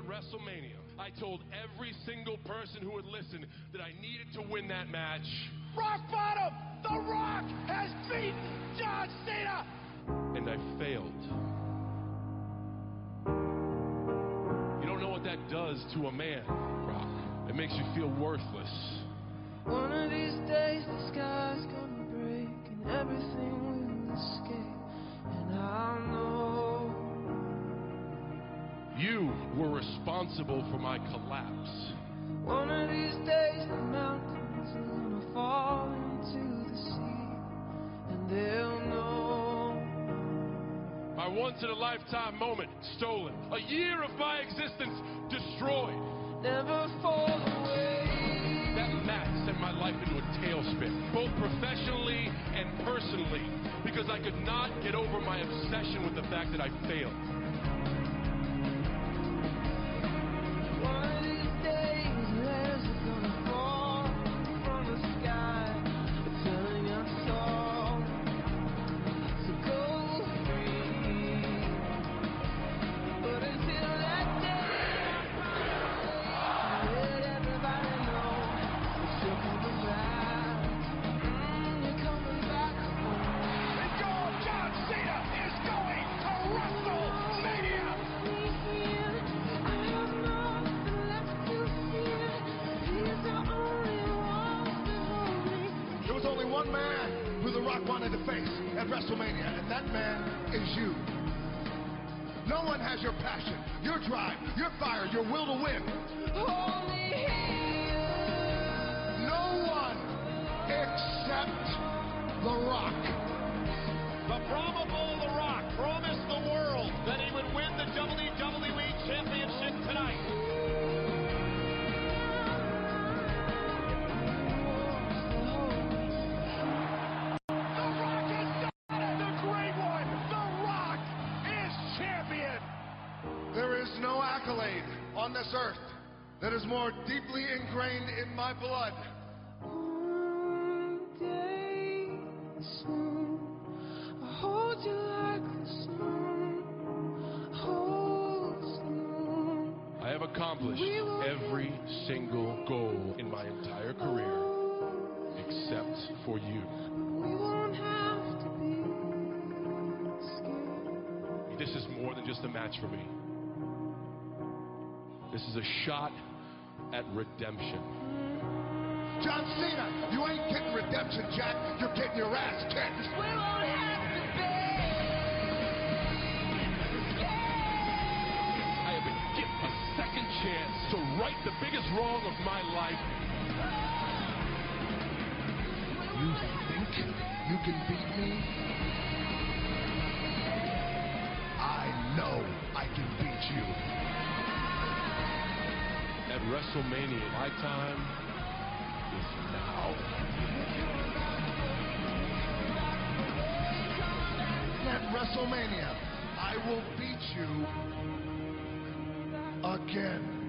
at WrestleMania, I told every single person who would listen that I needed to win that match. Rock bottom! The Rock has beaten John Cena! And I failed. You don't know what that does to a man, Rock. It makes you feel worthless. One of these days the sky's gonna break and everything will escape. And I'll know You were responsible for my collapse. one of these days the mountains are gonna fall into the sea. And they'll know. My once in a lifetime moment stolen. A year of my existence destroyed. Never fall away. That match sent my life into a tailspin, both professionally and personally, because I could not get over my obsession with the fact that I failed. Who The Rock wanted to face at WrestleMania, and that man is you. No one has your passion, your drive, your fire, your will to win. Hold me. No one except The Rock. The probable The Rock promised the world that he would win the WWE accolade on this earth that is more deeply ingrained in my blood. One day soon, I'll hold you like the sun holds the moon. I have accomplished every single goal in my entire career except for you. We won't have to be scared. This is more than just a match for me. This is a shot at redemption. John Cena, you ain't getting redemption, Jack. You're getting your ass kicked. We won't have to be I have been given a second chance to right the biggest wrong of my life. You think you can beat me? I know I can beat you. At WrestleMania, my time is now. At WrestleMania, I will beat you again.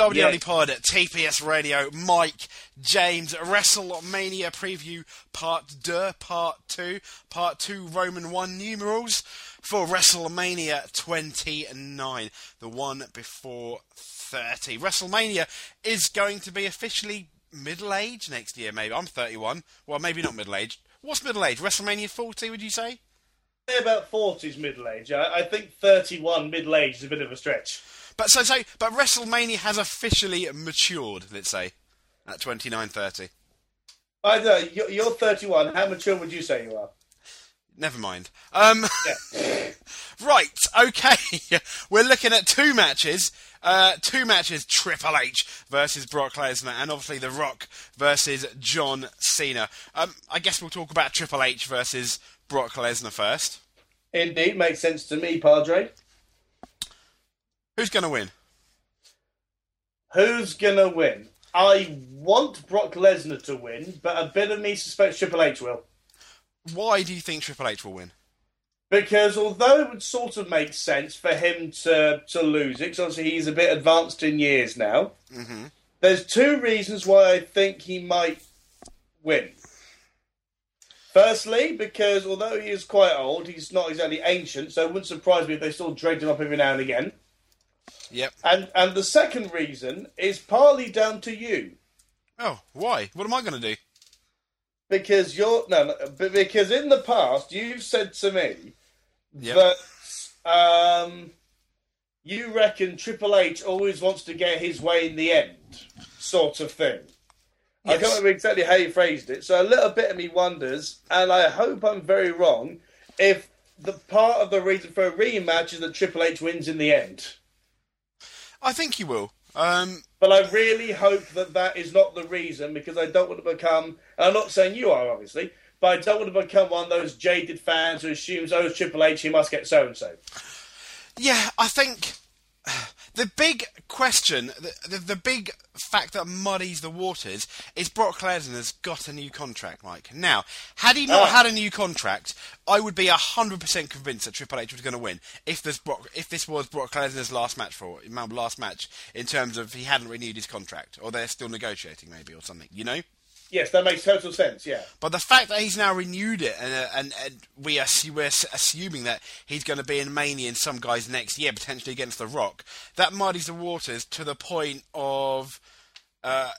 WWE Yeah. Pod at TPS Radio, Mike, James, WrestleMania preview part 2, part 2, part 2 Roman 1 numerals for WrestleMania 29, the one before 30. WrestleMania is going to be officially middle age next year, maybe. I'm 31. Well, maybe not middle age. What's middle age? WrestleMania 40, would you say? Say about 40s middle age. I, I think 31 middle age is a bit of a stretch. But so so but WrestleMania has officially matured, let's say, at 29 30. I know, you're, you're 31. How mature would you say you are? Never mind. Um, right, okay. We're looking at two matches. Uh, two matches: Triple H versus Brock Lesnar, and obviously The Rock versus John Cena. Um, I guess we'll talk about Triple H versus Brock Lesnar first. Indeed, makes sense to me, Padre. Who's going to win? Who's gonna win? I want Brock Lesnar to win, but a bit of me suspects Triple H will. Why do you think Triple H will win? Because although it would sort of make sense for him to, to lose it, because obviously he's a bit advanced in years now, hmm there's two reasons why I think he might win. Firstly, because although he is quite old, he's not exactly ancient, so it wouldn't surprise me if they still dragged him up every now and again. Yep. And and the second reason is partly down to you. Oh, why? What am I going to do? Because you're no, no, because in the past you've said to me Yep. that um, you reckon Triple H always wants to get his way in the end, sort of thing. I can't remember exactly how you phrased it, so a little bit of me wonders, and I hope I'm very wrong, if the part of the reason for a rematch is that Triple H wins in the end. I think you will. Um, But I really hope that that is not the reason because I don't want to become, I'm not saying you are obviously, but I don't want to become one of those jaded fans who assumes, oh, Triple H, he must get so and so. yeah, I think the big question, the, the, the big fact that muddies the waters is Brock Lesnar's got a new contract, Mike. Now, had he not Ah. had a new contract, I would be 100% convinced that Triple H was going to win if this, Brock, if this was Brock Lesnar's last match for last match in terms of he hadn't renewed his contract or they're still negotiating maybe or something, you know? Yes, that makes total sense, yeah. But the fact that he's now renewed it, and uh, and, and we are we're assuming that he's going to be in Mania and some guys next year, potentially against The Rock, that muddies the waters to the point of. Uh,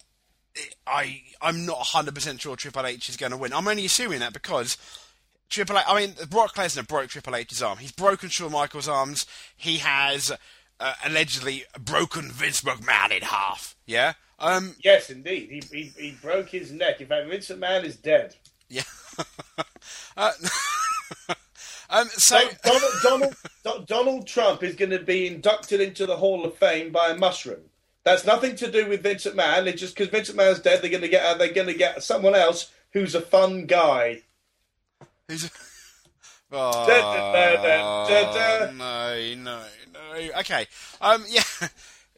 I I'm not 100 percent sure Triple H is going to win. I'm only assuming that because Triple H. I mean, Brock Lesnar broke Triple H's arm. He's broken Shawn Michaels' arms. He has uh, allegedly broken Vince McMahon in half. Yeah. Um. Yes, indeed. He, he, he broke his neck. In fact, Vince McMahon is dead. Yeah. uh, um. So. Donald, Donald, Donald, Donald Trump is going to be inducted into the Hall of Fame by a mushroom. That's nothing to do with Vince McMahon. It's just because Vince McMahon's dead, they're going to get uh, they're going to get someone else who's a fun guy. Who's? Oh, Da, da, da, da, da. no, no, no. Okay. Um. Yeah.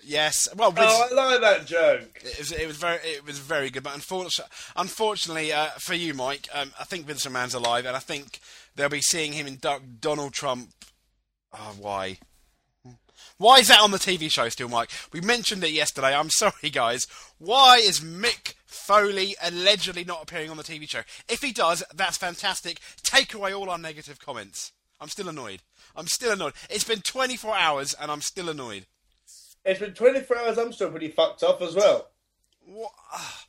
Yes. Well, Oh, I like that joke. it was it was very it was very good, but unfortunately, unfortunately uh, for you, Mike, um, I think Vince McMahon's alive, and I think they'll be seeing him induct Donald Trump. Oh, why? Why is that on the TV show still, Mike? We mentioned it yesterday. I'm sorry, guys. Why is Mick Foley allegedly not appearing on the TV show? If he does, that's fantastic. Take away all our negative comments. I'm still annoyed. I'm still annoyed. It's been 24 hours and I'm still annoyed. It's been 24 hours. I'm still pretty fucked off as well. What?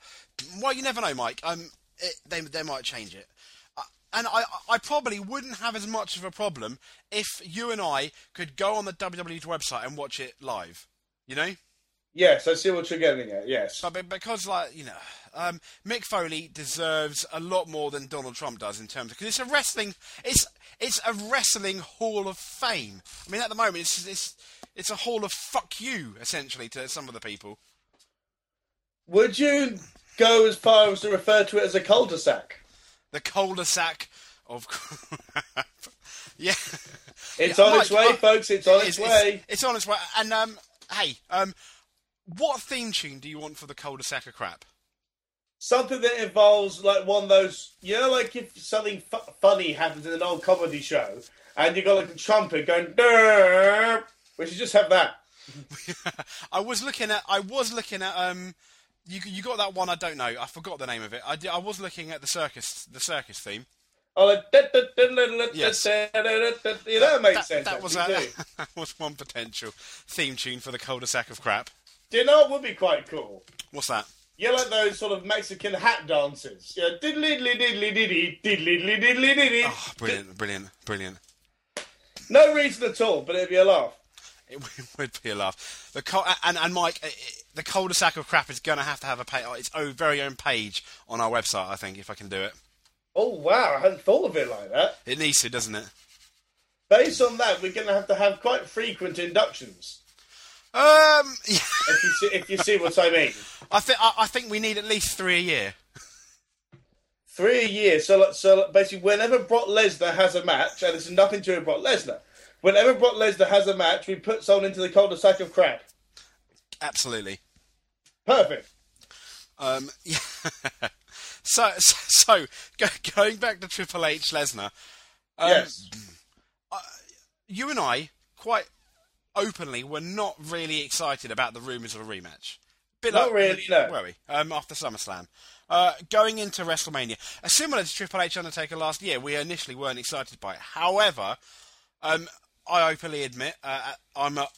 Well, you never know, Mike. Um, it, they they might change it, uh, and I I probably wouldn't have as much of a problem if you and I could go on the WWE website and watch it live. You know, Yes, I see what you're getting at. Yes. but because like you know, um, Mick Foley deserves a lot more than Donald Trump does in terms of because it's a wrestling it's it's a wrestling Hall of Fame. I mean, at the moment, it's it's it's a Hall of fuck you essentially to some of the people. Would you go as far as to refer to it as a cul-de-sac? The cul-de-sac of yeah. It's Yeah, on its way, uh, folks. It's on it its way. It's, on its way. And um, hey, um, what theme tune do you want for the cul-de-sac of crap? Something that involves like one of those, you know, like if something fu- funny happens in an old comedy show, and you got like a trumpet going, "Durr," we should just have that. I was looking at. I was looking at. Um, you you got that one? I don't know. I forgot the name of it. I, I was looking at the circus. The circus theme. Oh, like, Yes. yeah, that makes that, sense. That was uh, that was one potential theme tune for the cul-de-sac of crap. Do you know what would be quite cool? What's that? You know, like those sort of Mexican hat dances. Yeah, diddly diddly diddly diddy, diddly diddly diddly. Oh, brilliant, brilliant, brilliant. No reason at all, but it'd be a laugh. It would be a laugh. The cul- and and Mike, uh, the cul-de-sac of crap is going to have to have a pay- its own very own page on our website. I think if I can do it, Oh wow, I hadn't thought of it like that. it needs to, doesn't it? Based on that, we're going to have to have quite frequent inductions. Um, yeah, If you see, if you see what I mean. I think I, I think we need at least three a year. Three a year. So, so basically, whenever Brock Lesnar has a match, and is nothing to do with Brock Lesnar, whenever Brock Lesnar has a match, we put someone into the cul-de-sac of crap. Absolutely. Perfect. Um, yeah. so so, so going back to Triple H Lesnar. Um, yes. you and I quite openly were not really excited about the rumours of a rematch bit Not like, really, no. Were we? Um, after SummerSlam. Uh, going into WrestleMania, uh, similar to Triple H Undertaker last year, we initially weren't excited by it. However, um, I openly admit uh, I'm a,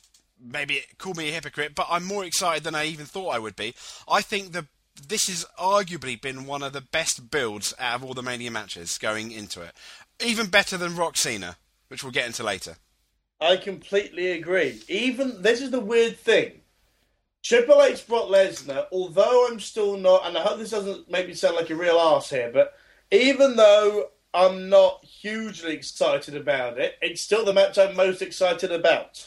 maybe call me a hypocrite, but I'm more excited than I even thought I would be. I think the this has arguably been one of the best builds out of all the Mania matches going into it, even better than Rock Cena, which we'll get into later. I completely agree. Even this is the weird thing. Triple H Brock Lesnar, although I'm still not, and I hope this doesn't make me sound like a real ass here, but even though I'm not hugely excited about it, it's still the match I'm most excited about.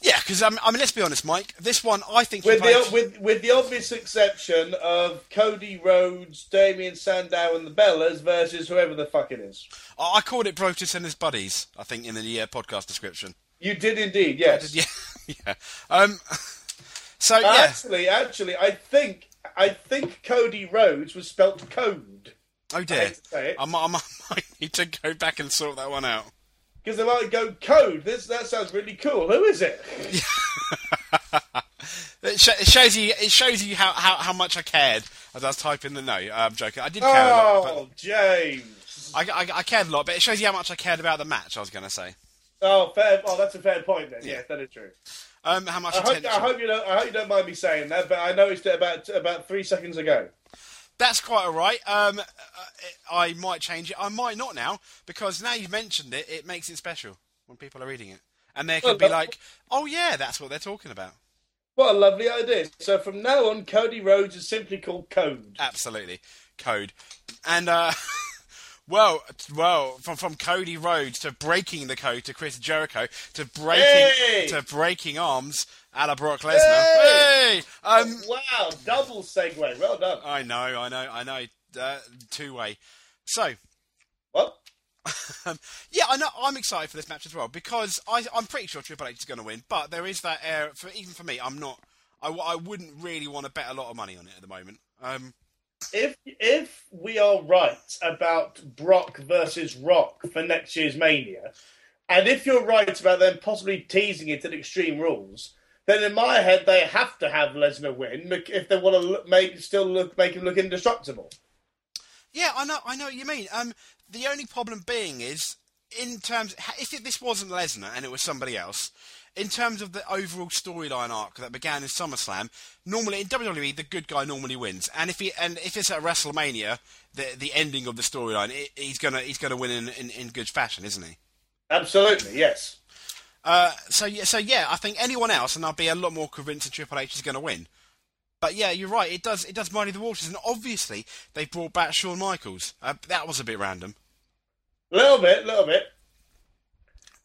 Yeah, because um, I mean, let's be honest, Mike. This one, I think, With the with with the obvious exception of Cody Rhodes, Damien Sandow, and the Bellas versus whoever the fuck it is. I I called it Brutus and his buddies. I think in the uh, podcast description. You did indeed, yes. Yeah, yeah. Um, so yeah, Actually, actually, I think I think Cody Rhodes was spelt code. Oh dear, hate to say it. I might, I might I might need to go back and sort that one out. Because they might go code. This that sounds really cool. Who is it? It, sh- it shows you. It shows you how, how, how much I cared as I was typing the note. I'm joking. I did care a lot, Oh, James. I, I, I cared a lot. But it shows you how much I cared about the match. I was going to say. Oh, fair. Oh, that's a fair point then. Yeah. Yes, that is true. Um, how much I hope, attention? I hope you don't. I hope you don't mind me saying that, but I noticed it about about three seconds ago. That's quite all right. Um, uh, I might change it. I might not now because now you've mentioned it, it makes it special when people are reading it, and they Well, could be like, "Oh yeah, that's what they're talking about." What a lovely idea. So from now on, Cody Rhodes is simply called Code. Absolutely, code, and uh, well, well, from from Cody Rhodes to breaking the code to Chris Jericho to breaking Hey! to breaking arms, a la Brock Lesnar. Hey! Hey, um, wow, double segue. Well done. I know, I know, I know. Uh, two way. So, What? Um, yeah, I know. I'm excited for this match as well because I, I'm pretty sure Triple H is going to win. But there is that air. For even for me, I'm not. I, I wouldn't really want to bet a lot of money on it at the moment. Um, If if we are right about Brock versus Rock for next year's Mania, and if you're right about them possibly teasing it at Extreme Rules, then in my head they have to have Lesnar win if they want to look, make still look make him look indestructible. yeah, I know. I know what you mean. Um, the only problem being is in terms if it, this wasn't Lesnar and it was somebody else. In terms of the overall storyline arc that began in SummerSlam, normally in WWE the good guy normally wins, and if he and if it's at WrestleMania, the the ending of the storyline, he's gonna he's gonna win in, in, in good fashion, isn't he? Absolutely, yes. Uh, so yeah, so yeah, I think anyone else, and I'll be a lot more convinced that Triple H is going to win. But yeah, you're right. It does it does muddy the waters, and obviously they brought back Shawn Michaels. Uh, that was a bit random. A little bit, a little bit.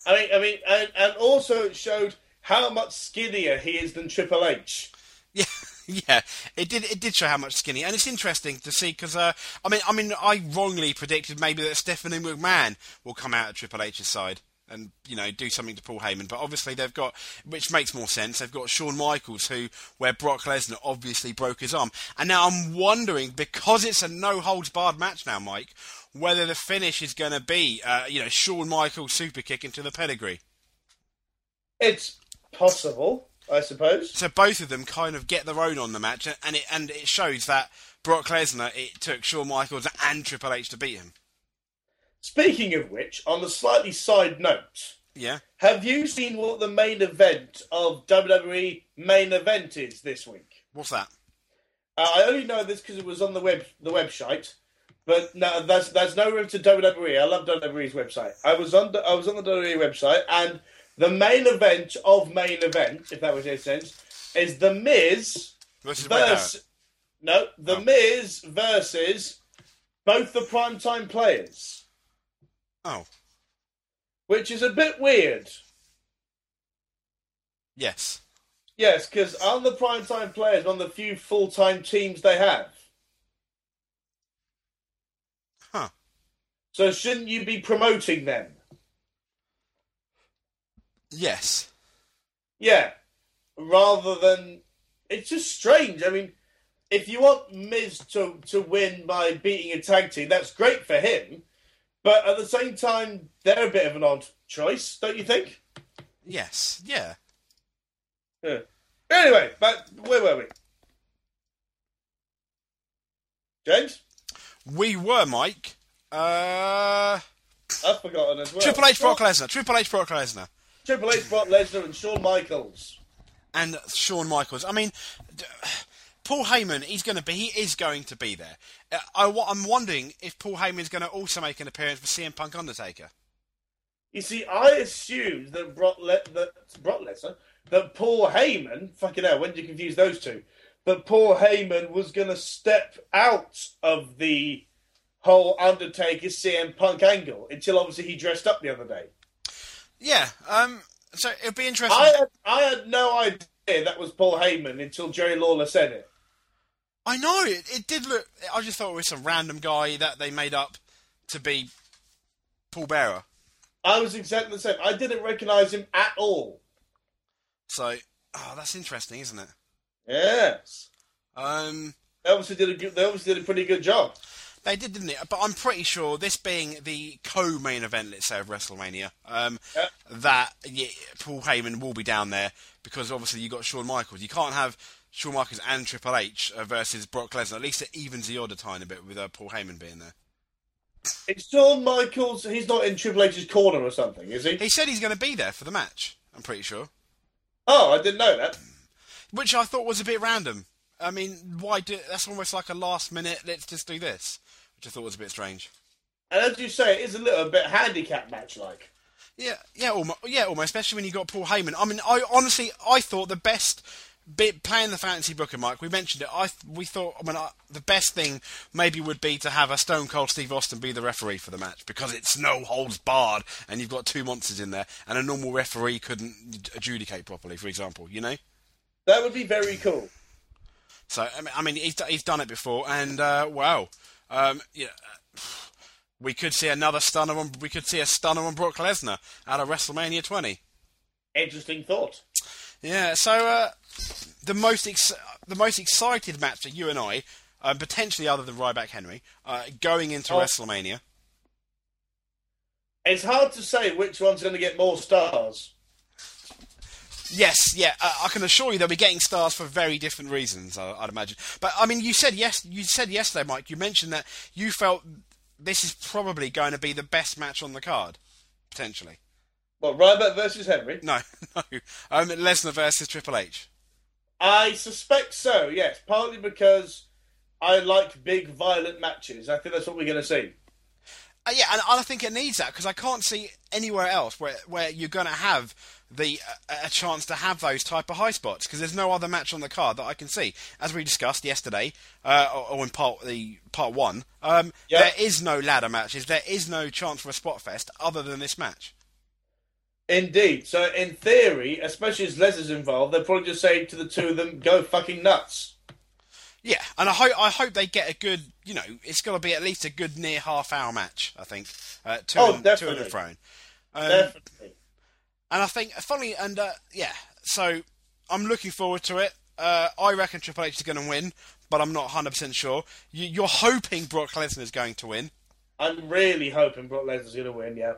I mean, I mean, and, and also it showed how much skinnier he is than Triple H. Yeah, yeah. It did it did show how much skinny, and it's interesting to see because uh, I mean I mean I wrongly predicted maybe that Stephanie McMahon will come out at Triple H's side. And you know, do something to Paul Heyman, but obviously they've got, which makes more sense. They've got Shawn Michaels, who where Brock Lesnar obviously broke his arm, and now I'm wondering because it's a no holds barred match now, Mike, whether the finish is going to be, uh, you know, Shawn Michaels super kick into the pedigree. It's possible, I suppose. So both of them kind of get their own on the match, and it and it shows that Brock Lesnar it took Shawn Michaels and Triple H to beat him. Speaking of which, on the slightly side note, Yeah. have you seen what the main event of WWE main event is this week? What's that? Uh, I only know this because it was on the web the website, but no, that's that's no room to WWE. I love WWE's website. I was on the, I was on the WWE website, and the main event of main event, if that was any sense, is the Miz Versus versus no the Oh. Miz versus both the primetime players, Oh, which is a bit weird. yes. Yes, because aren't the primetime players one of the few full time teams they have? Huh. So shouldn't you be promoting them? Yes. Yeah, rather than it's just strange. I mean, if you want Miz to to win by beating a tag team, that's great for him. But at the same time, they're a bit of an odd choice, don't you think? Yes. Yeah. yeah. Anyway, but where were we? James? We were, Mike. Uh... I've forgotten as well. Triple H, Brock oh. Lesnar. Triple H, Brock Lesnar. Triple H, Brock Lesnar, and Shawn Michaels. And Shawn Michaels. I mean, Paul Heyman, he's going to be, he is going to be there. Uh, I, am wondering if Paul Heyman is going to also make an appearance for CM Punk Undertaker. You see, I assumed that Brock, Le- that Brock Lesnar, that Paul Heyman, fucking hell, when did you confuse those two? That Paul Heyman was going to step out of the whole Undertaker CM Punk angle until obviously he dressed up the other day. Yeah, um, so it'll be interesting. I had, I had no idea that was Paul Heyman until Jerry Lawler said it. I know it, it did look. I just thought it was some random guy that they made up to be Paul Bearer. I was exactly the same. I didn't recognise him at all. So, oh, that's interesting, isn't it? Yes. Um, They obviously did a good, they obviously did a pretty good job. They did, didn't it? But I'm pretty sure this being the co-main event, let's say, of WrestleMania, um, Yeah. that yeah, Paul Heyman will be down there because obviously you got Shawn Michaels. You can't have Shawn Michaels and Triple H uh, versus Brock Lesnar. At least it evens the a tiny bit with uh, Paul Heyman being there. It's Shawn Michaels. He's not in Triple H's corner or something, is he? He said he's going to be there for the match. I'm pretty sure, Oh, I didn't know that. which I thought was a bit random. I mean, why do? That's almost like a last minute. Let's just do this, which I thought was a bit strange. And as you say, it is a little bit handicap match like. Yeah, yeah, almost, yeah, almost. Especially when you got Paul Heyman. I mean, I honestly, I thought the best bit playing the fantasy booker, Mike. We mentioned it. I we thought. I mean, I, the best thing maybe would be to have a Stone Cold Steve Austin be the referee for the match because it's no holds barred, and you've got two monsters in there, and a normal referee couldn't adjudicate properly. For example, you know. That would be very cool. So I mean, I mean he's, he's done it before, and uh, wow, um, yeah, we could see another stunner on. We could see a stunner on Brock Lesnar out of WrestleMania 20. Interesting thought. Yeah, so uh, the most ex- the most excited match for you and I, um, potentially other than Ryback Henry, uh, going into Oh. WrestleMania. It's hard to say which one's going to get more stars. Yes, yeah, uh, I can assure you they'll be getting stars for very different reasons. I, I'd imagine. But I mean, you said yes. You said yesterday, Mike. You mentioned that you felt this is probably going to be the best match on the card, potentially. Well, Ryback versus Henry. No, no. Um, Lesnar versus Triple H. I suspect so. Yes, partly because I like big, violent matches. I think that's what we're going to see. Uh, yeah, and I think it needs that because I can't see anywhere else where where you're going to have the uh, a chance to have those type of high spots because there's no other match on the card that I can see. As we discussed yesterday, uh, or, or in part the part one, um, Yeah. there is no ladder matches. There is no chance for a spot fest other than this match. Indeed. So, in theory, especially as Les is involved, they'll probably just say to the two of them, "Go fucking nuts." Yeah, and I hope I hope they get a good. You know, it's got to be at least a good near half hour match. I think. Uh, to Oh, and, to and definitely. fro. Um, Definitely. And I think, funny, and uh, yeah, so I'm looking forward to it. Uh, I reckon Triple H is going to win, but I'm not 100% sure. You, you're hoping Brock Lesnar is going to win. I'm really hoping Brock Lesnar's going to win. Yeah.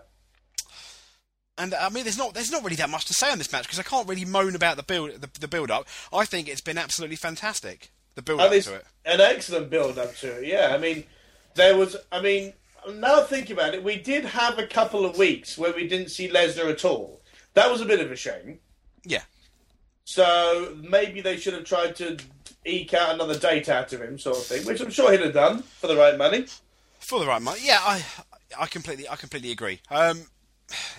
And I mean, there's not there's not really that much to say on this match because I can't really moan about the build the, the build up. I think it's been absolutely fantastic. The build up to it. an excellent build up to it. Yeah, I mean, there was. I mean, now thinking about it, we did have a couple of weeks where we didn't see Lesnar at all. That was a bit of a shame. Yeah, So maybe they should have tried to eke out another date out of him, sort of thing, which I'm sure he'd have done for the right money. for the right money. Yeah, I I completely I completely agree. Um,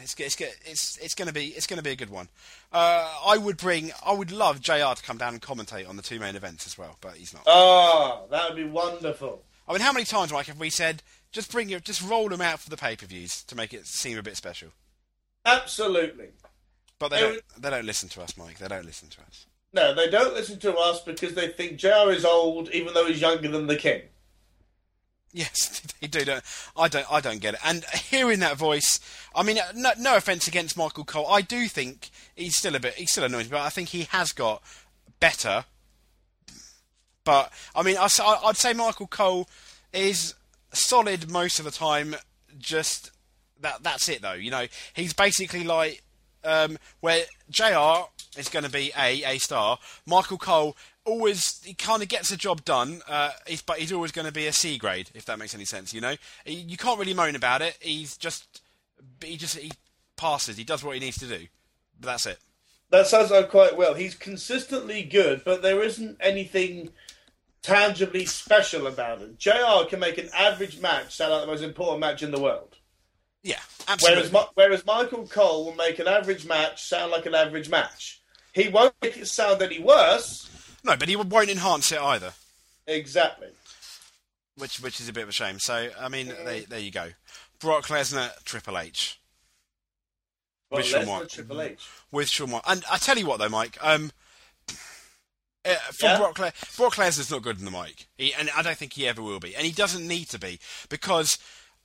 it's it's it's it's going to be it's going to be a good one. Uh, I would bring I would love JR to come down and commentate on the two main events as well, but he's not. Oh, that would be wonderful. I mean, how many times, Mike, have we said just bring your, just roll them out for the pay per views to make it seem a bit special? Absolutely. But they don't they don't listen to us, Mike. They don't listen to us. No, they don't listen to us because they think JR is old, even though he's younger than the king. Yes, they do. Don't, I don't. I don't get it. And hearing that voice, I mean, no, no offense against Michael Cole, I do think he's still a bit. He's still annoying, but I think he has got better. But I mean, I, would say Michael Cole is solid most of the time. Just that. That's it, though. You know, he's basically like um, where JR. is going to be a a star. Michael Cole always he kind of gets the job done, uh, he's, but he's always going to be a C grade if that makes any sense. You know, he, you can't really moan about it. He's just he just he passes. He does what he needs to do. But that's it. That sounds like quite well. He's consistently good, but there isn't anything tangibly special about it. JR can make an average match sound like the most important match in the world. Yeah, absolutely. Whereas, whereas Michael Cole will make an average match sound like an average match. He won't make it sound any worse. No, but he won't enhance it either, Exactly. which which is a bit of a shame. So I mean, there, there you go. Brock Lesnar, Triple H. Well, With Shawn Lesnar, White. Triple H. with Shawn White. And I tell you what, though, Mike. Um, uh, for Yeah? Brock, Le- Brock Lesnar's not good in the mic, he, and I don't think he ever will be, and he doesn't need to be because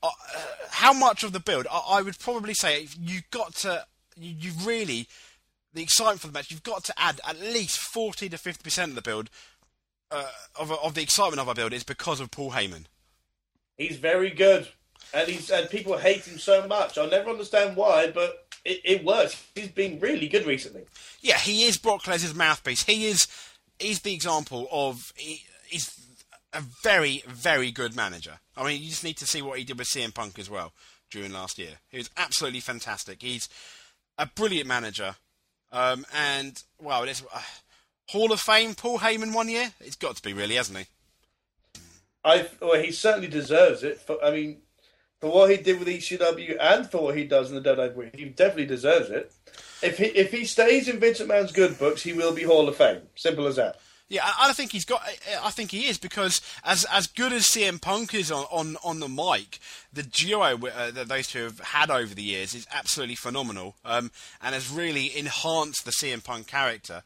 uh, uh, how much of the build? I, I would probably say you got to, you, you really, the excitement for the match, you've got to add at least forty to fifty percent of the build. Uh, of, of the excitement of our build is because of Paul Heyman. He's very good, and he's and people hate him so much. I'll never understand why, but it, it works. He's been really good recently. Yeah, he is Brock Lesnar's mouthpiece. He is he's the example of he, he's a very very good manager. I mean, you just need to see what he did with CM Punk as well during last year. He was absolutely fantastic. He's a brilliant manager, um, and wow, it's uh, Hall of Fame Paul Heyman one year. It's got to be really, hasn't he? I well, he certainly deserves it. For I mean, for what he did with ECW and for what he does in the WWE, he definitely deserves it. If he if he stays in Vince McMahon's good books, he will be Hall of Fame. Simple as that. Yeah, I, I think he's got. I- think he is because as as good as CM Punk is on on, on the mic, the duo uh, that those two have had over the years is absolutely phenomenal, um, and has really enhanced the CM Punk character.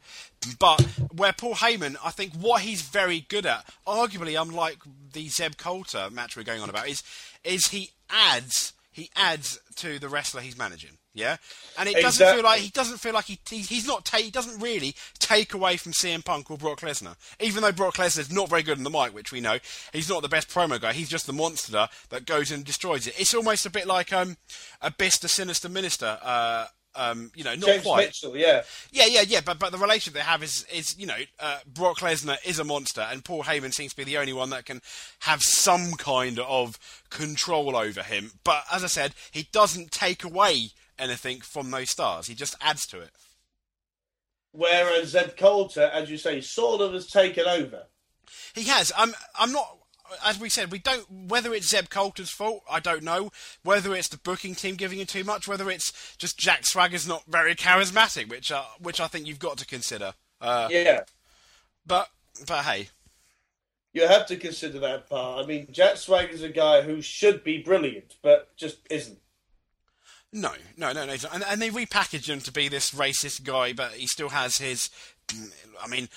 But where Paul Heyman, I think what he's very good at, arguably unlike the Zeb Colter match we're going on about, is is he adds he adds to the wrestler he's managing. Yeah, and it doesn't Exactly. feel like he doesn't feel like he, he he's not ta- he doesn't really take away from CM Punk or Brock Lesnar. Even though Brock Lesnar's not very good in the mic, which we know, he's not the best promo guy. He's just the monster that goes and destroys it. It's almost a bit like um Abyss the Sinister Minister. Uh, um, you know, not James quite. Mitchell, yeah. Yeah, yeah, yeah. But but the relationship they have is is you know uh, Brock Lesnar is a monster, and Paul Heyman seems to be the only one that can have some kind of control over him. But as I said, he doesn't take away anything from those stars. He just adds to it. Whereas Zeb Colter, as you say, sort of has taken over. He has. I'm. I'm not. As we said, we don't. Whether it's Zeb Colter's fault, I don't know. Whether it's the booking team giving him too much, whether it's just Jack Swagger's not very charismatic, which uh, which I think you've got to consider. Uh, Yeah. But but hey, You have to consider that part. I mean, Jack Swagger's a guy who should be brilliant, but just isn't. No, no, no, no. And, and they repackaged him to be this racist guy, but he still has his. I mean,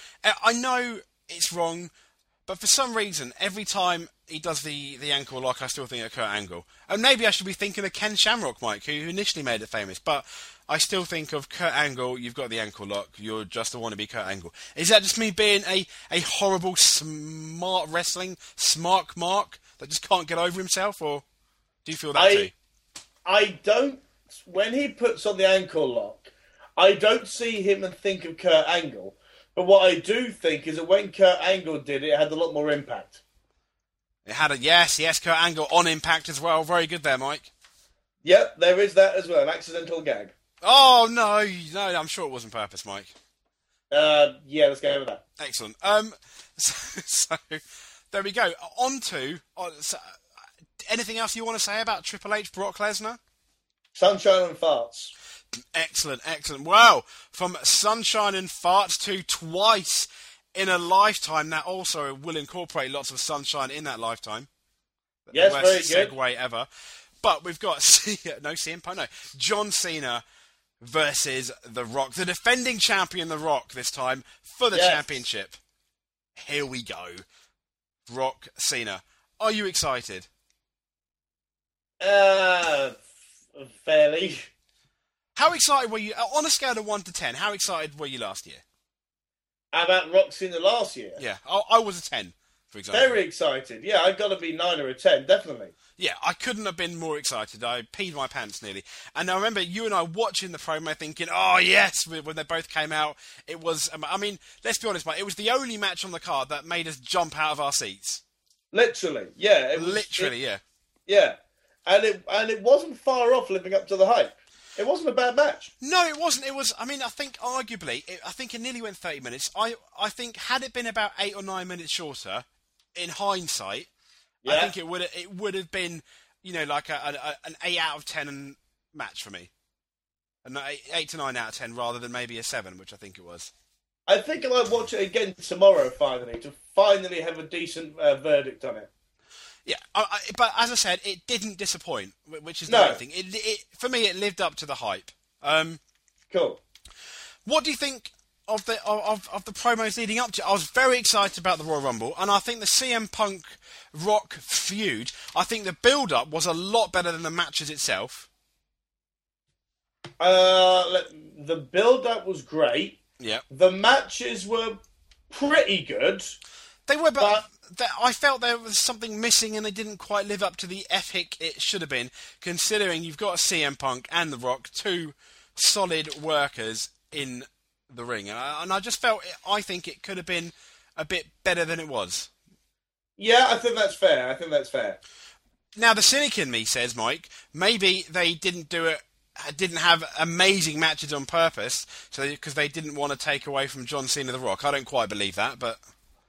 I know it's wrong, but for some reason, every time he does the, the ankle lock, I still think of Kurt Angle. And maybe I should be thinking of Ken Shamrock, Mike, who initially made it famous, but I still think of Kurt Angle, you've got the ankle lock, you're just a wannabe Kurt Angle. Is that just me being a, a horrible, smart wrestling, smart mark that just can't get over himself, or do you feel that I- too? I don't. When he puts on the ankle lock, I don't see him and think of Kurt Angle. But what I do think is that when Kurt Angle did it, it had a lot more impact. It had a yes, yes, Kurt Angle on impact as well. Very good there, Mike. Yep, there is that as well. An accidental gag. Oh no, no, I'm sure it wasn't purpose, Mike. Uh, yeah, let's go with that. Excellent. Um, so, so there we go. On to uh, so, anything else you want to say about Triple H, Brock Lesnar? Sunshine and farts. Excellent, excellent. Wow, from sunshine and farts to twice in a lifetime. That also will incorporate lots of sunshine in that lifetime. Yes, the very good. segue ever. But we've got no CM Punk, no John Cena versus The Rock, the defending champion, The Rock, this time for the Yes. championship. Here we go, Rock Cena. Are you excited? Uh, fairly. How excited were you uh, on a scale of one to ten? How excited were you last year? How about Roxy in the last year? Yeah, I, I was a ten. for example. Very excited. Yeah, I've got to be nine or a ten, definitely. Yeah, I couldn't have been more excited. I peed my pants nearly. And I remember you and I watching the promo thinking, oh, yes, when they both came out. It was, um, I mean, let's be honest, mate, it was the only match on the card that made us jump out of our seats. Literally, yeah. It was, Literally, it- yeah. yeah. And it and it wasn't far off living up to the hype. It wasn't a bad match. No, it wasn't. It was. I mean, I think arguably, it, I think it nearly went thirty minutes. I, I think had it been about eight or nine minutes shorter, in hindsight, I think it would it would have been, you know, like a, a, a- an eight out of ten match for me, an eight, eight to nine out of ten rather than maybe a seven, which I think it was. I think I might watch it again tomorrow. Finally, to finally have a decent uh, verdict on it. Yeah, I, I, but as I said, it didn't disappoint, which is the No. main thing. It, it, for me, it lived up to the hype. Um, Cool. What do you think of the of, of the promos leading up to? it? I was very excited about the Royal Rumble, and I think the CM Punk Rock feud. I think the build up was a lot better than the matches itself. Uh, the build up was great. Yeah, The matches were pretty good. they were, but, But- th- I felt there was something missing, and they didn't quite live up to the epic it should have been. Considering you've got CM Punk and the Rock, two solid workers in the ring, and I, and I just felt it, I think it could have been a bit better than it was. Yeah, I think that's fair. I think that's fair. Now, the cynic in me says, Mike, maybe they didn't do it, didn't have amazing matches on purpose, so because they didn't want to take away from John Cena The Rock. I don't quite believe that, but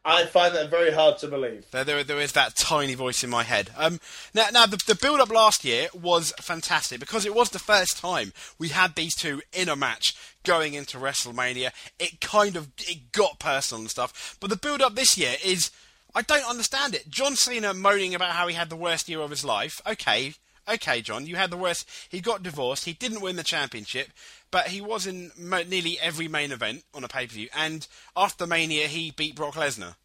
I find that very hard to believe. there, there, there is that tiny voice in my head. Um, now, now the, the build-up last year was fantastic because it was the first time we had these two in a match going into WrestleMania. It kind of it got personal and stuff, but the build-up this year is I don't understand it. John Cena moaning about how he had the worst year of his life. Okay, okay, John, you had the worst. He got divorced. He didn't win the championship, but he was in mo- nearly every main event on a pay-per-view. And after Mania, he beat Brock Lesnar.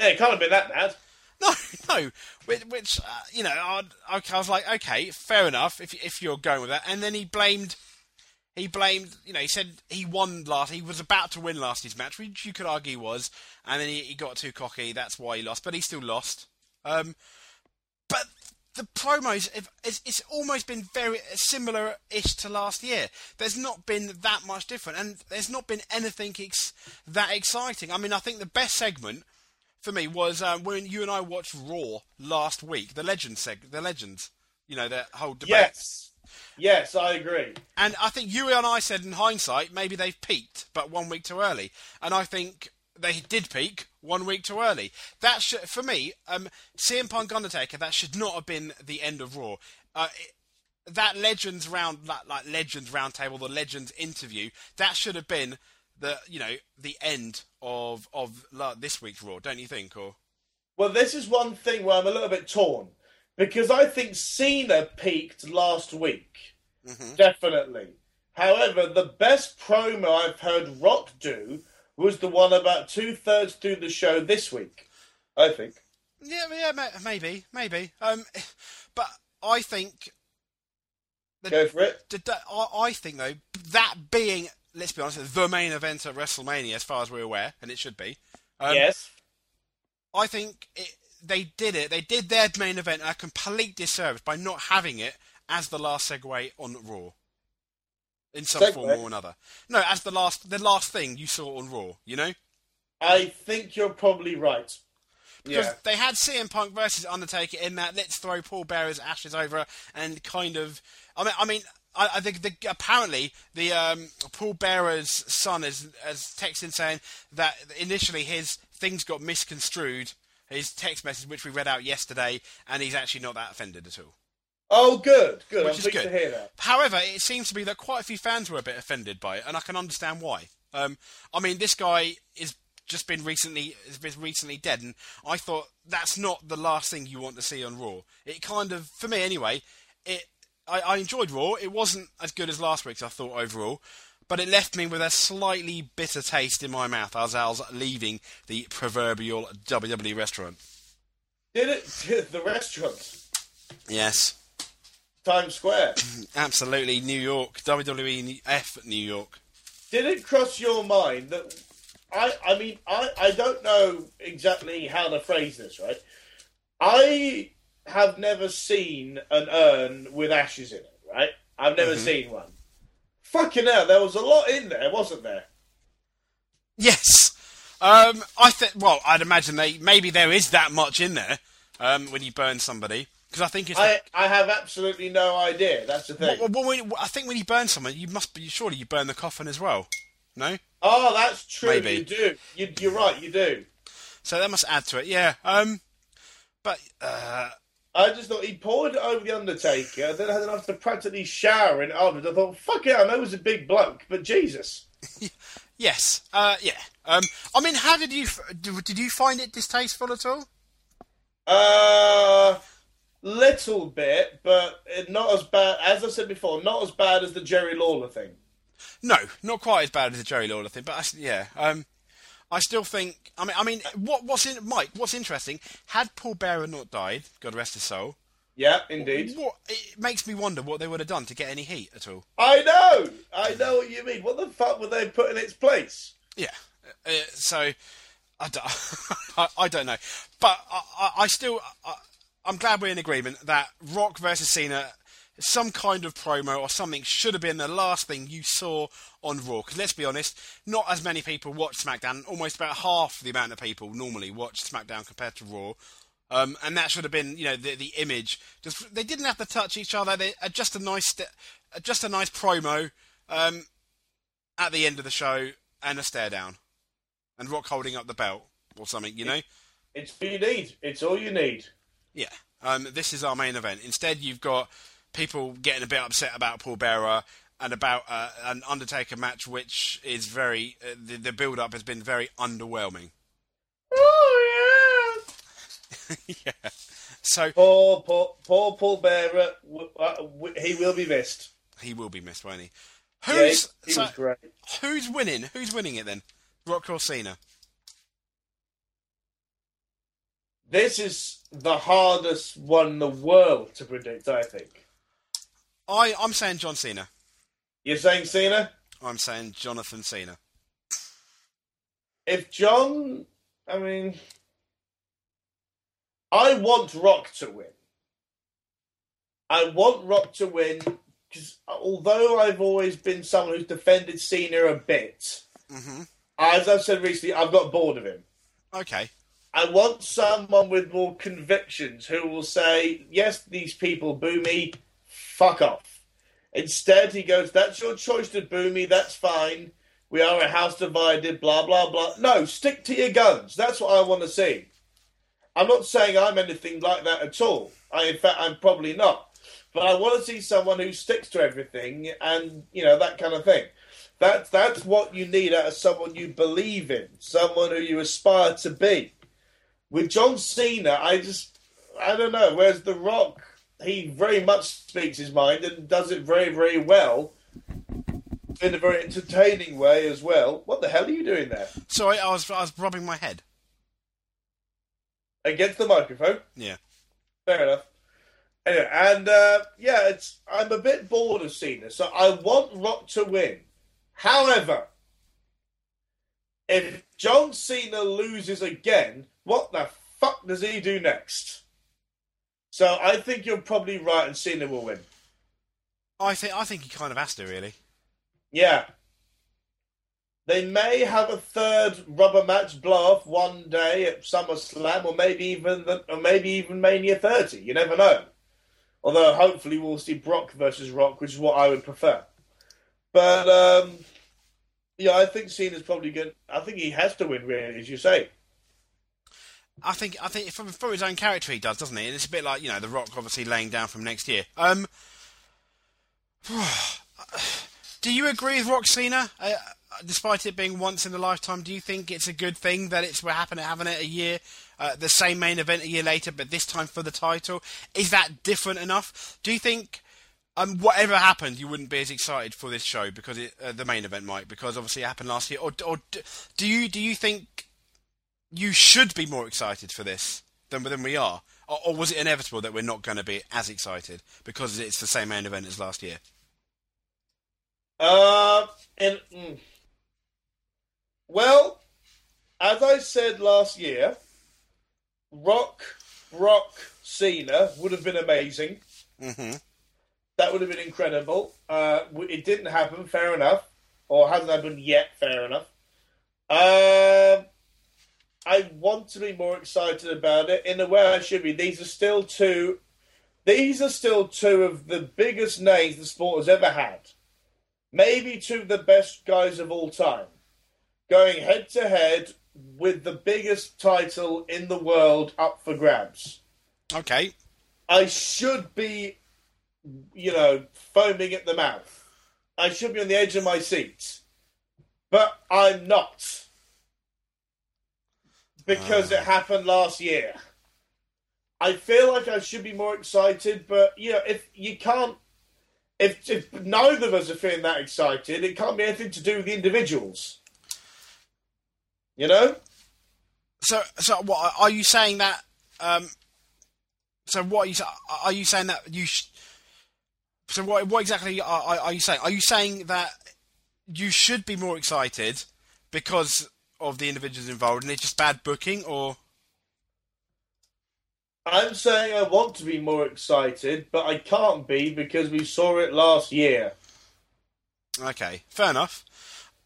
Yeah, it can't have been that bad. No, no. Which, which uh, you know, I'd, I was like, okay, fair enough. If if you're going with that, and then he blamed, he blamed. You know, he said he won last. He was about to win last his match, which you could argue was, and then he, he got too cocky. That's why he lost. But he still lost. Um, but the promos, if- it's, it's almost been very similar-ish to last year. There's not been that much different, and there's not been anything ex- that exciting. I mean, I think the best segment for me was um, when you and I watched Raw last week, the Legends seg- the Legends, you know, that whole debate. Yes. Yes, I agree. And I think you and I said in hindsight, maybe they've peaked, but one week too early. And I think they did peak one week too early. That should, for me, um, CM Punk Undertaker, that should not have been the end of Raw. Uh, it, that Legends round, like, like Legends roundtable, the Legends interview, that should have been the, you know, the end of of la- this week's Raw, don't you think? Or Well, this is one thing where I'm a little bit torn because I think Cena peaked last week, definitely. However, the best promo I've heard Rock do was the one about two thirds through the show this week. I think. Yeah, yeah, maybe, maybe. Um, but I think the, Go for it. the- the- I, I think though that being, let's be honest, the main event at WrestleMania, as far as we're aware, and it should be. Um, yes. I think it, they did it. They did their main event a complete disservice by not having it as the last segue on Raw. In some form or another. No, as the last, the last thing you saw on Raw. You know. I think you're probably right. Because Yeah. they had CM Punk versus Undertaker in that let's throw Paul Bearer's ashes over and kind of. I mean, I mean, I, I think the, apparently the um, Paul Bearer's son has has texted saying that initially his things got misconstrued. His text message, which we read out yesterday, and he's actually not that offended at all. Oh, good, good. Which I'm is pleased good. to hear that. However, it seems to be that quite a few fans were a bit offended by it, and I can understand why. Um, I mean, this guy is just been recently has been recently dead, and I thought that's not the last thing you want to see on Raw. It kind of, for me anyway, it I, I enjoyed Raw. It wasn't as good as last week's, I thought overall, but it left me with a slightly bitter taste in my mouth as I was leaving the proverbial WWE restaurant. Did it? The restaurant, Yes, Times Square. absolutely, New York, WWE F New York. Did it cross your mind that I, I mean, I, I don't know exactly how to phrase this, right? I have never seen an urn with ashes in it, right? I've never Mm-hmm. seen one. Fucking hell, there was a lot in there, wasn't there? Yes. Um, I think. Well, I'd imagine they maybe there is that much in there um, when you burn somebody because I think it's. I, I have absolutely no idea. That's the thing. well, well, when- I think when you burn someone, you must be surely you burn the coffin as well. No. Oh, that's true. Maybe. You do. You, you're right. You do. So that must add to it. Yeah. Um. But uh, I just thought he poured it over the Undertaker, then had enough to practically shower in it afterwards. I thought, fuck it, I know he's a big bloke, but Jesus. yes. Uh. Yeah. Um. I mean, how did you did you find it distasteful at all? Uh, little bit, but not as bad. As I said before, not as bad as the Jerry Lawler thing. No, not quite as bad as the Jerry Lawler thing, but I, yeah, um, I still think. I mean, I mean, what what's in Mike? What's interesting? Had Paul Bearer not died, God rest his soul, Yeah, indeed. what it makes me wonder what they would have done to get any heat at all. I know. I know what you mean. What the fuck would they put in its place? Yeah, uh, so I don't, I, I don't know, but I, I, I still, I'm glad we're in agreement that Rock versus Cena. Some kind of promo or something should have been the last thing you saw on Raw. Because let's be honest, not as many people watch SmackDown. Almost about half the amount of people normally watch SmackDown compared to Raw. Um, and that should have been, you know, the the image. Just they didn't have to touch each other. They uh, just a nice, uh, just a nice promo um, at the end of the show and a stare down, and Rock holding up the belt or something. You know, It's all you need. It's all you need. Yeah. Um, this is our main event. Instead, you've got people getting a bit upset about Paul Bearer and about uh, an Undertaker match, which is very uh, the, the build up has been very underwhelming. Oh yeah. So yeah. Poor, poor, poor Paul Bearer. w- uh, w- He will be missed. he will be missed, won't he? Yeah, he, Who's he so, who's winning? Who's winning it then? Rock or Cena? This is the hardest one in the world to predict. I think. I I'm saying John Cena. You're saying Cena? I'm saying Jonathan Cena. If John, I mean, I want Rock to win. I want Rock to win because although I've always been someone who's defended Cena a bit, hmm as I've said recently, I've got bored of him. Okay. I want someone with more convictions who will say, yes, these people boo me, fuck off. Instead, he goes, that's your choice to boo me, that's fine. We are a house divided, blah, blah, blah. No, stick to your guns. That's what I want to see. I'm not saying I'm anything like that at all. I, in fact, I'm probably not. But I want to see someone who sticks to everything and, you know, that kind of thing. That's, that's what you need out of someone you believe in, someone who you aspire to be with John Cena, I just I don't know. Whereas The Rock, he very much speaks his mind and does it very, very well. In a very entertaining way as well. What the hell are you doing there? Sorry, I was I was rubbing my head. Against the microphone. Yeah. Fair enough. Anyway, and uh, yeah, it's I'm a bit bored of Cena, so I want Rock to win. However, if John Cena loses again, what the fuck does he do next? So I think you're probably right, and Cena will win. I think I think he kind of has to really. Yeah. They may have a third rubber match blow off one day at SummerSlam, or maybe even the, or maybe even Mania 30. You never know. Although hopefully we'll see Brock versus Rock, which is what I would prefer. But um, yeah, I think Cena's probably good. I think he has to win, really, as you say. I think I think from, from his own character he does, doesn't he? And it's a bit like you know the Rock obviously laying down from next year. Um, do you agree with Rock Cena? Uh, despite it being once in a lifetime, do you think it's a good thing that it's we're happening having it a year, uh, the same main event a year later, but this time for the title? Is that different enough? Do you think? Um, whatever happened, you wouldn't be as excited for this show because it, uh, the main event might, because obviously it happened last year. Or, or do you do you think you should be more excited for this than than we are, or, or was it inevitable that we're not going to be as excited because it's the same main event as last year? Uh, and mm, well, as I said last year, Rock, Rock, Cena would have been amazing. hmm That would have been incredible. Uh, it didn't happen, fair enough. Or hasn't happened yet, fair enough. Um I want to be more excited about it in a way I should be. These are still two. These are still two of the biggest names the sport has ever had. Maybe two of the best guys of all time. Going head to head with the biggest title in the world up for grabs. Okay. I should be, you know, foaming at the mouth. I should be on the edge of my seat. But I'm not. Because it happened last year. I feel like I should be more excited, but, you know, if you can't. If, if neither of us are feeling that excited, it can't be anything to do with the individuals. You know? So, so what are you saying that? Um, so, what are you are you saying that you? Sh- so, what what exactly are, are are you saying? Are you saying that you should be more excited because of the individuals involved, and it's just bad booking, or I'm saying I want to be more excited, but I can't be because we saw it last year. okay, fair enough.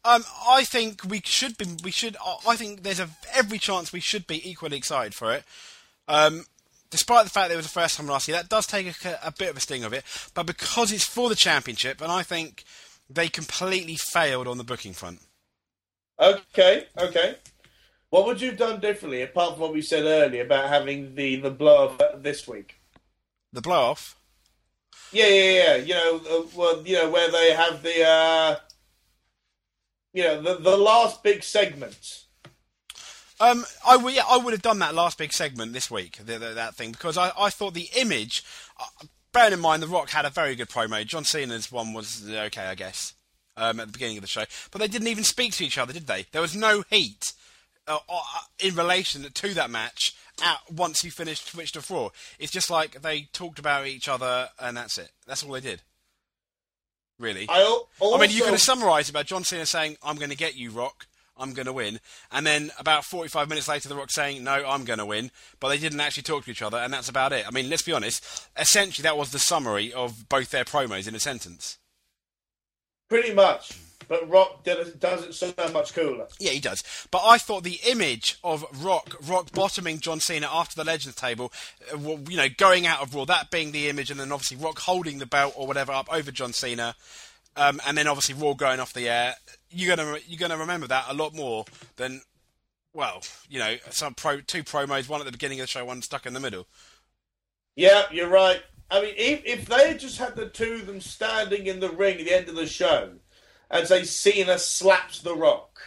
Um, I think we should be. We should. I think there's a every chance we should be equally excited for it. Um, despite the fact that it was the first time last year, that does take a, a bit of a sting of it. But because it's for the championship, and I think they completely failed on the booking front. Okay, okay. What would you have done differently apart from what we said earlier about having the the blow off this week? The blow off. Yeah, yeah, yeah. You know, uh, well, you know where they have the, uh, you know, the the last big segment. Um, I would, yeah, I would have done that last big segment this week, the, the, that thing, because I, I thought the image. Uh, bearing in mind, The Rock had a very good promo. John Cena's one was okay, I guess, um, at the beginning of the show, but they didn't even speak to each other, did they? There was no heat uh, uh, in relation to that match. At, once he finished Switch to Raw, it's just like they talked about each other, and that's it. That's all they did. Really. I, also, I mean, you could have summarised about John Cena saying, "I'm going to get you, Rock. I'm going to win," and then about 45 minutes later, The Rock saying, "No, I'm going to win," but they didn't actually talk to each other, and that's about it. I mean, let's be honest. Essentially, that was the summary of both their promos in a sentence. Pretty much, but Rock does, does it so much cooler. Yeah, he does. But I thought the image of Rock, Rock bottoming John Cena after the Legends table, uh, you know, going out of Raw, that being the image, and then obviously Rock holding the belt or whatever up over John Cena, um, and then obviously Raw going off the air. You're gonna you're gonna remember that a lot more than, well, you know, some pro two promos, one at the beginning of the show, one stuck in the middle. Yeah, you're right. I mean, if, if they had just had the two of them standing in the ring at the end of the show and say Cena slaps the Rock,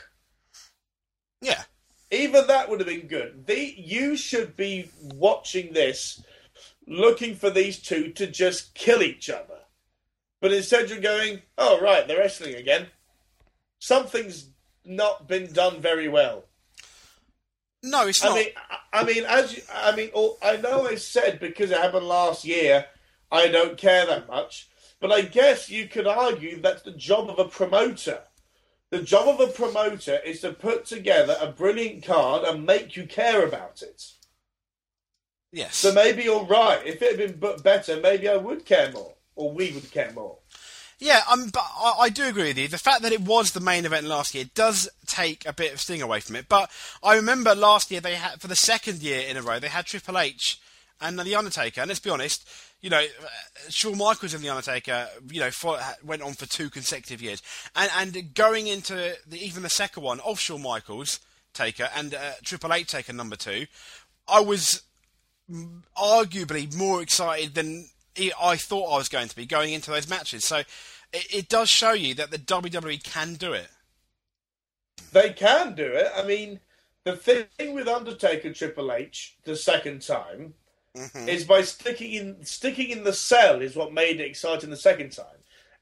Yeah, even that would have been good. The you should be watching this, looking for these two to just kill each other, but instead you're going, "Oh right, they're wrestling again." Something's not been done very well. No, it's I not. mean, I- mean, as you, I mean, all- I know I said because it happened last year, I don't care that much. But I guess you could argue that's the job of a promoter. The job of a promoter is to put together a brilliant card and make you care about it. yes. So maybe you're right. If it had been better, maybe I would care more, or we would care more. Yeah, um, but I, I do agree with you. The fact that it was the main event last year does take a bit of sting away from it. But I remember last year they had, for the second year in a row, they had Triple H and the Undertaker. And let's be honest, you know, Shawn Michaels and the Undertaker, you know, for, went on for two consecutive years, and and going into the, even the second one of Shawn Michaels Taker and uh, Triple H Taker number two, I was arguably more excited than I thought I was going to be going into those matches. So it, it does show you that the WWE can do it. They can do it. I mean, the thing with Undertaker Triple H the second time is by sticking in sticking in the cell is what made it exciting the second time.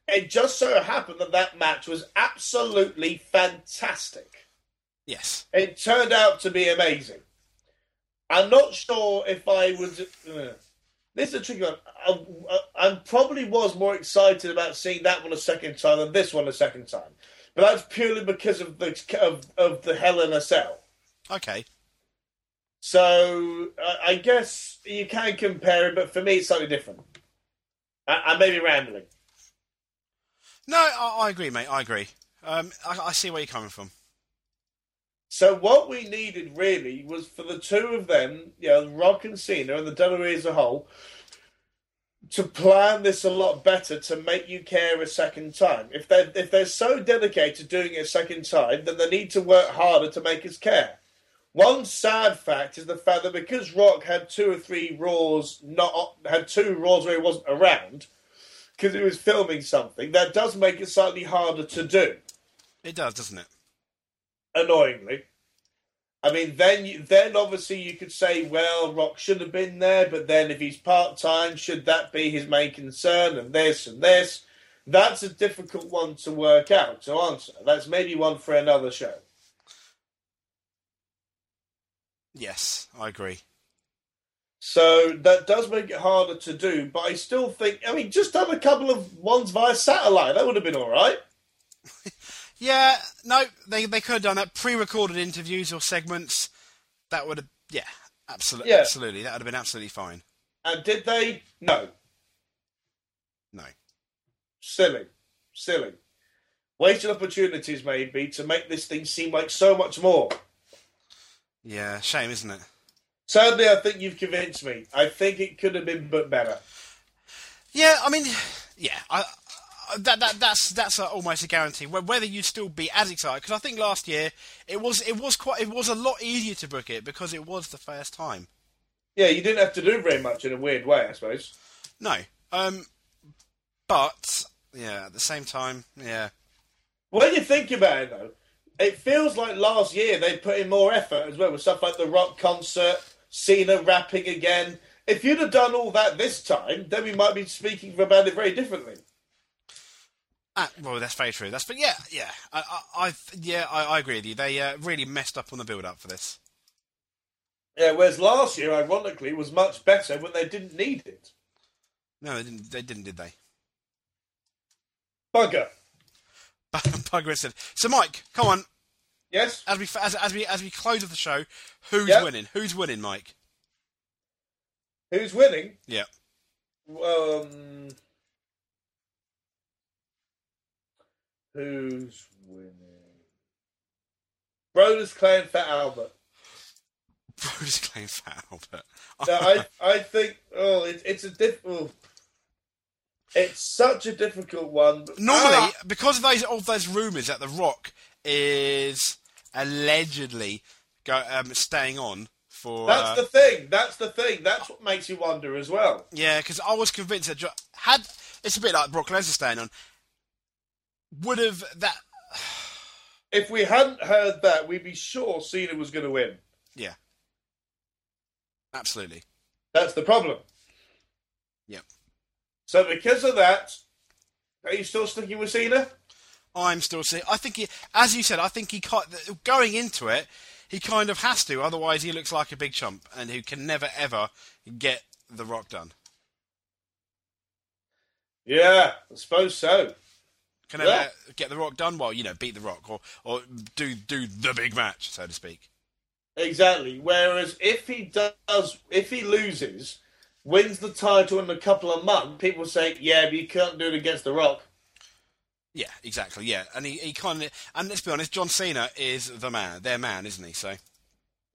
It just so happened that that match was absolutely fantastic. Yes. It turned out to be amazing. I'm not sure if I was. Uh, this is a tricky one. I, I, I probably was more excited about seeing that one a second time than this one a second time, but that's purely because of the of, of the Hell in a Cell. Okay. So I I guess you can compare it, but for me, it's slightly different. I, I may be rambling. No, I, I agree, mate. I agree. Um, I, I see where you're coming from. So what we needed really was for the two of them, you know, Rock and Cena and the WWE as a whole, to plan this a lot better to make you care a second time. If they're if they're so dedicated to doing it a second time, then they need to work harder to make us care. One sad fact is the fact that because Rock had two or three Raws, not had two Raws where he wasn't around, because he was filming something, that does make it slightly harder to do It does, doesn't it? Annoyingly. I mean, then you, then obviously you could say, well, Rock should have been there, but then if he's part time, should that be his main concern? And this and this, that's a difficult one to work out to answer. That's maybe one for another show. Yes, I agree. So that does make it harder to do, but I still think, I mean, just have a couple of ones via satellite. That would have been all right. Yeah, no, they they could have done that. Pre-recorded interviews or segments. That would have, yeah, absolutely, Yeah. absolutely. That would have been absolutely fine. And did they? No. No. Silly. Silly. Wasted opportunities, maybe, to make this thing seem like so much more. Yeah, shame, isn't it? Sadly, I think you've convinced me. I think it could have been but better. Yeah, I mean, yeah, I, I, that that that's that's a, almost a guarantee. Whether you'd still be as excited, because I think last year it was it was quite it was a lot easier to book it because it was the first time. Yeah, you didn't have to do very much in a weird way, I suppose. No, um, but yeah, at the same time, yeah, When you think about it, though, it feels like last year they put in more effort as well with stuff like the rock concert, Cena rapping again. If you'd have done all that this time, then we might be speaking about it very differently. Ah, well, that's very true. That's but yeah, yeah, I, I, I yeah, I, I agree with you. They uh, really messed up on the build up for this. Yeah, whereas last year, ironically, was much better when they didn't need it. No, they didn't. They didn't, did they? Bugger. Bugger said. So, Mike, come on. Yes? As we as, as we as we close of the show, who's Yep. winning? Who's winning, Mike? Who's winning? Yeah. Um, who's winning? Brodus Clay and Fat Albert. Bruce claim Fat Albert. No, I I think oh it, it's a diff. Oh, it's such a difficult one. Normally, Ah, because of those those rumours that The Rock is allegedly go, um, staying on for. that's uh, the thing. That's the thing. That's what makes you wonder as well. Yeah, because I was convinced that had it's a bit like Brock Lesnar staying on. Would have that? If we hadn't heard that, we'd be sure Cena was going to win. Yeah, absolutely. That's the problem. Yep. So because of that, are you still sticking with Cena? I'm still seeing. I think he, as you said, I think he going into it, he kind of has to. Otherwise, he looks like a big chump and who can never ever get the Rock done. Yeah, I suppose so. Can never Yeah. get the Rock done. Well, you know, beat the Rock or or do do the big match, so to speak. Exactly. Whereas if he does, if he loses, wins the title in a couple of months, people say, "Yeah, but you can't do it against The Rock." Yeah, exactly. Yeah, and he, he kind of and let's be honest, John Cena is the man, their man, isn't he? So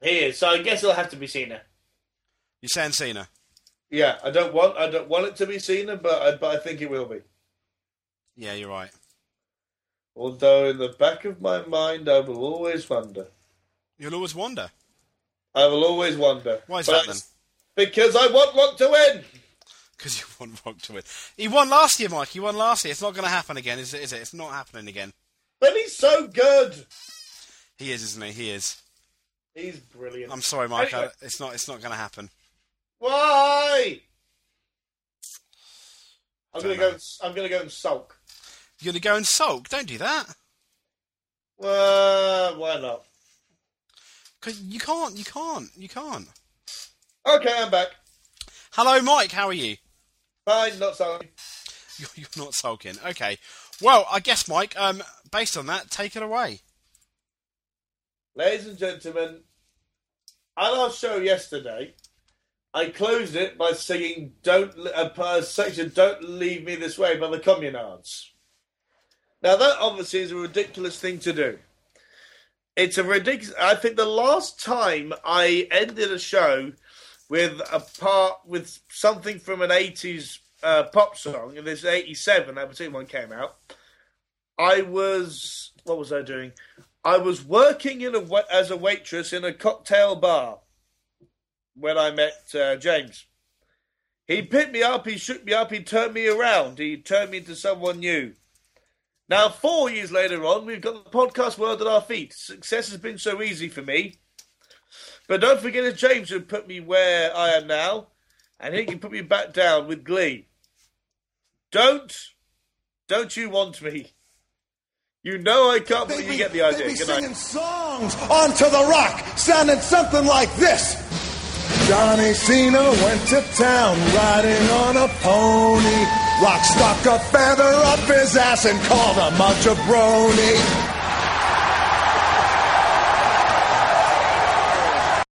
He is. So I guess it'll have to be Cena. you're saying Cena? Yeah, I don't want, I don't want it to be Cena, but I, but I think it will be. Yeah, you're right. Although in the back of my mind, I will always wonder. You'll always wonder I will always wonder. why is But that then? Because I want Rock to win. Because you want Rock to win. He won last year, Mike. He won last year. It's not going to happen again, is it? Is it? It's not happening again. But he's so good. He is, isn't he? He is. He's brilliant. I'm sorry, Mike. Anyway. I, it's not. It's not going to happen. Why? I'm Don't gonna go. know. I'm gonna go and sulk. You're going to go and sulk. Don't do that. Well, why not? Because you can't. You can't. You can't. Okay, I'm back. Hello, Mike. How are you? Fine, not sulking. You're, you're not sulking. Okay. Well, I guess, Mike. Um, based on that, take it away. Ladies and gentlemen, on our show yesterday, I closed it by singing "Don't uh, section Don't Leave Me This Way" by the Communards. Now that obviously is a ridiculous thing to do. It's a ridiculous. I think the last time I ended a show with a part with something from an '80s uh, pop song, and this '87 that particular one came out. I was what was I doing? I was working in a as a waitress in a cocktail bar when I met uh, James. He picked me up, he shook me up, he turned me around, he turned me into someone new. Now, four years later on, we've got the podcast world at our feet. Success has been so easy for me. But don't forget it's James who put me where I am now, and he can put me back down with glee. Don't, don't you want me? You know I can't, but you get the idea. They be Good singing night. songs onto the rock, sounding something like this. Johnny Cena went to town riding on a pony. Rock stuck a feather up his ass and called him a jabroni.